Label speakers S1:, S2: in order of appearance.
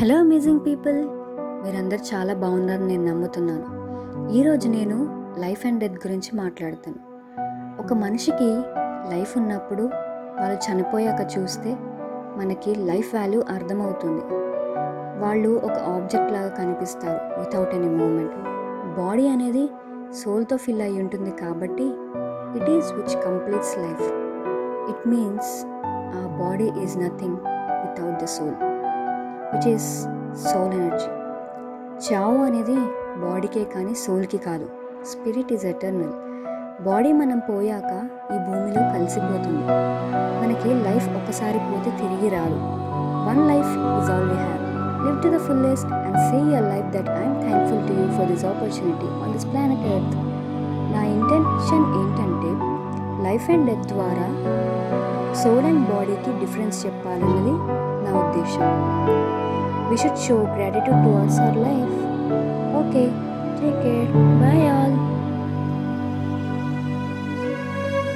S1: Hello amazing people మీరందరూ చాలా బాగున్నారని నేను నమ్ముతున్నాను. ఈరోజు నేను లైఫ్ అండ్ డెత్ గురించి మాట్లాడతాను. ఒక మనిషికి లైఫ్ ఉన్నప్పుడు వాళ్ళు చనిపోయాక చూస్తే మనకి లైఫ్ వాల్యూ అర్థమవుతుంది. వాళ్ళు ఒక ఆబ్జెక్ట్ లాగా కనిపిస్తారు వితౌట్ ఎనీ మూమెంట్ బాడీ అనేది సోల్తో ఫిల్ అయి ఉంటుంది కాబట్టి it is which completes life it means ఆ body is nothing without the soul which is soul energy చావు అనేది బాడీకే కానీ సోల్కి కాదు. స్పిరిట్ ఈజ్ ఎటర్నల్ బాడీ మనం పోయాక ఈ భూమిలో కలిసిపోతుంది. మనకి లైఫ్ ఒకసారి పోతే తిరిగి రాదు. One life is all we have live to the fullest and say your life that I'm thankful to you for this opportunity on this planet earth నా ఇంటెన్షన్ ఏంటంటే లైఫ్ అండ్ డెత్ ద్వారా soul and బాడీకి difference చెప్పాలన్నది నా ఉద్దేశం. we should show gratitude towards our life. Okay, take care. Bye.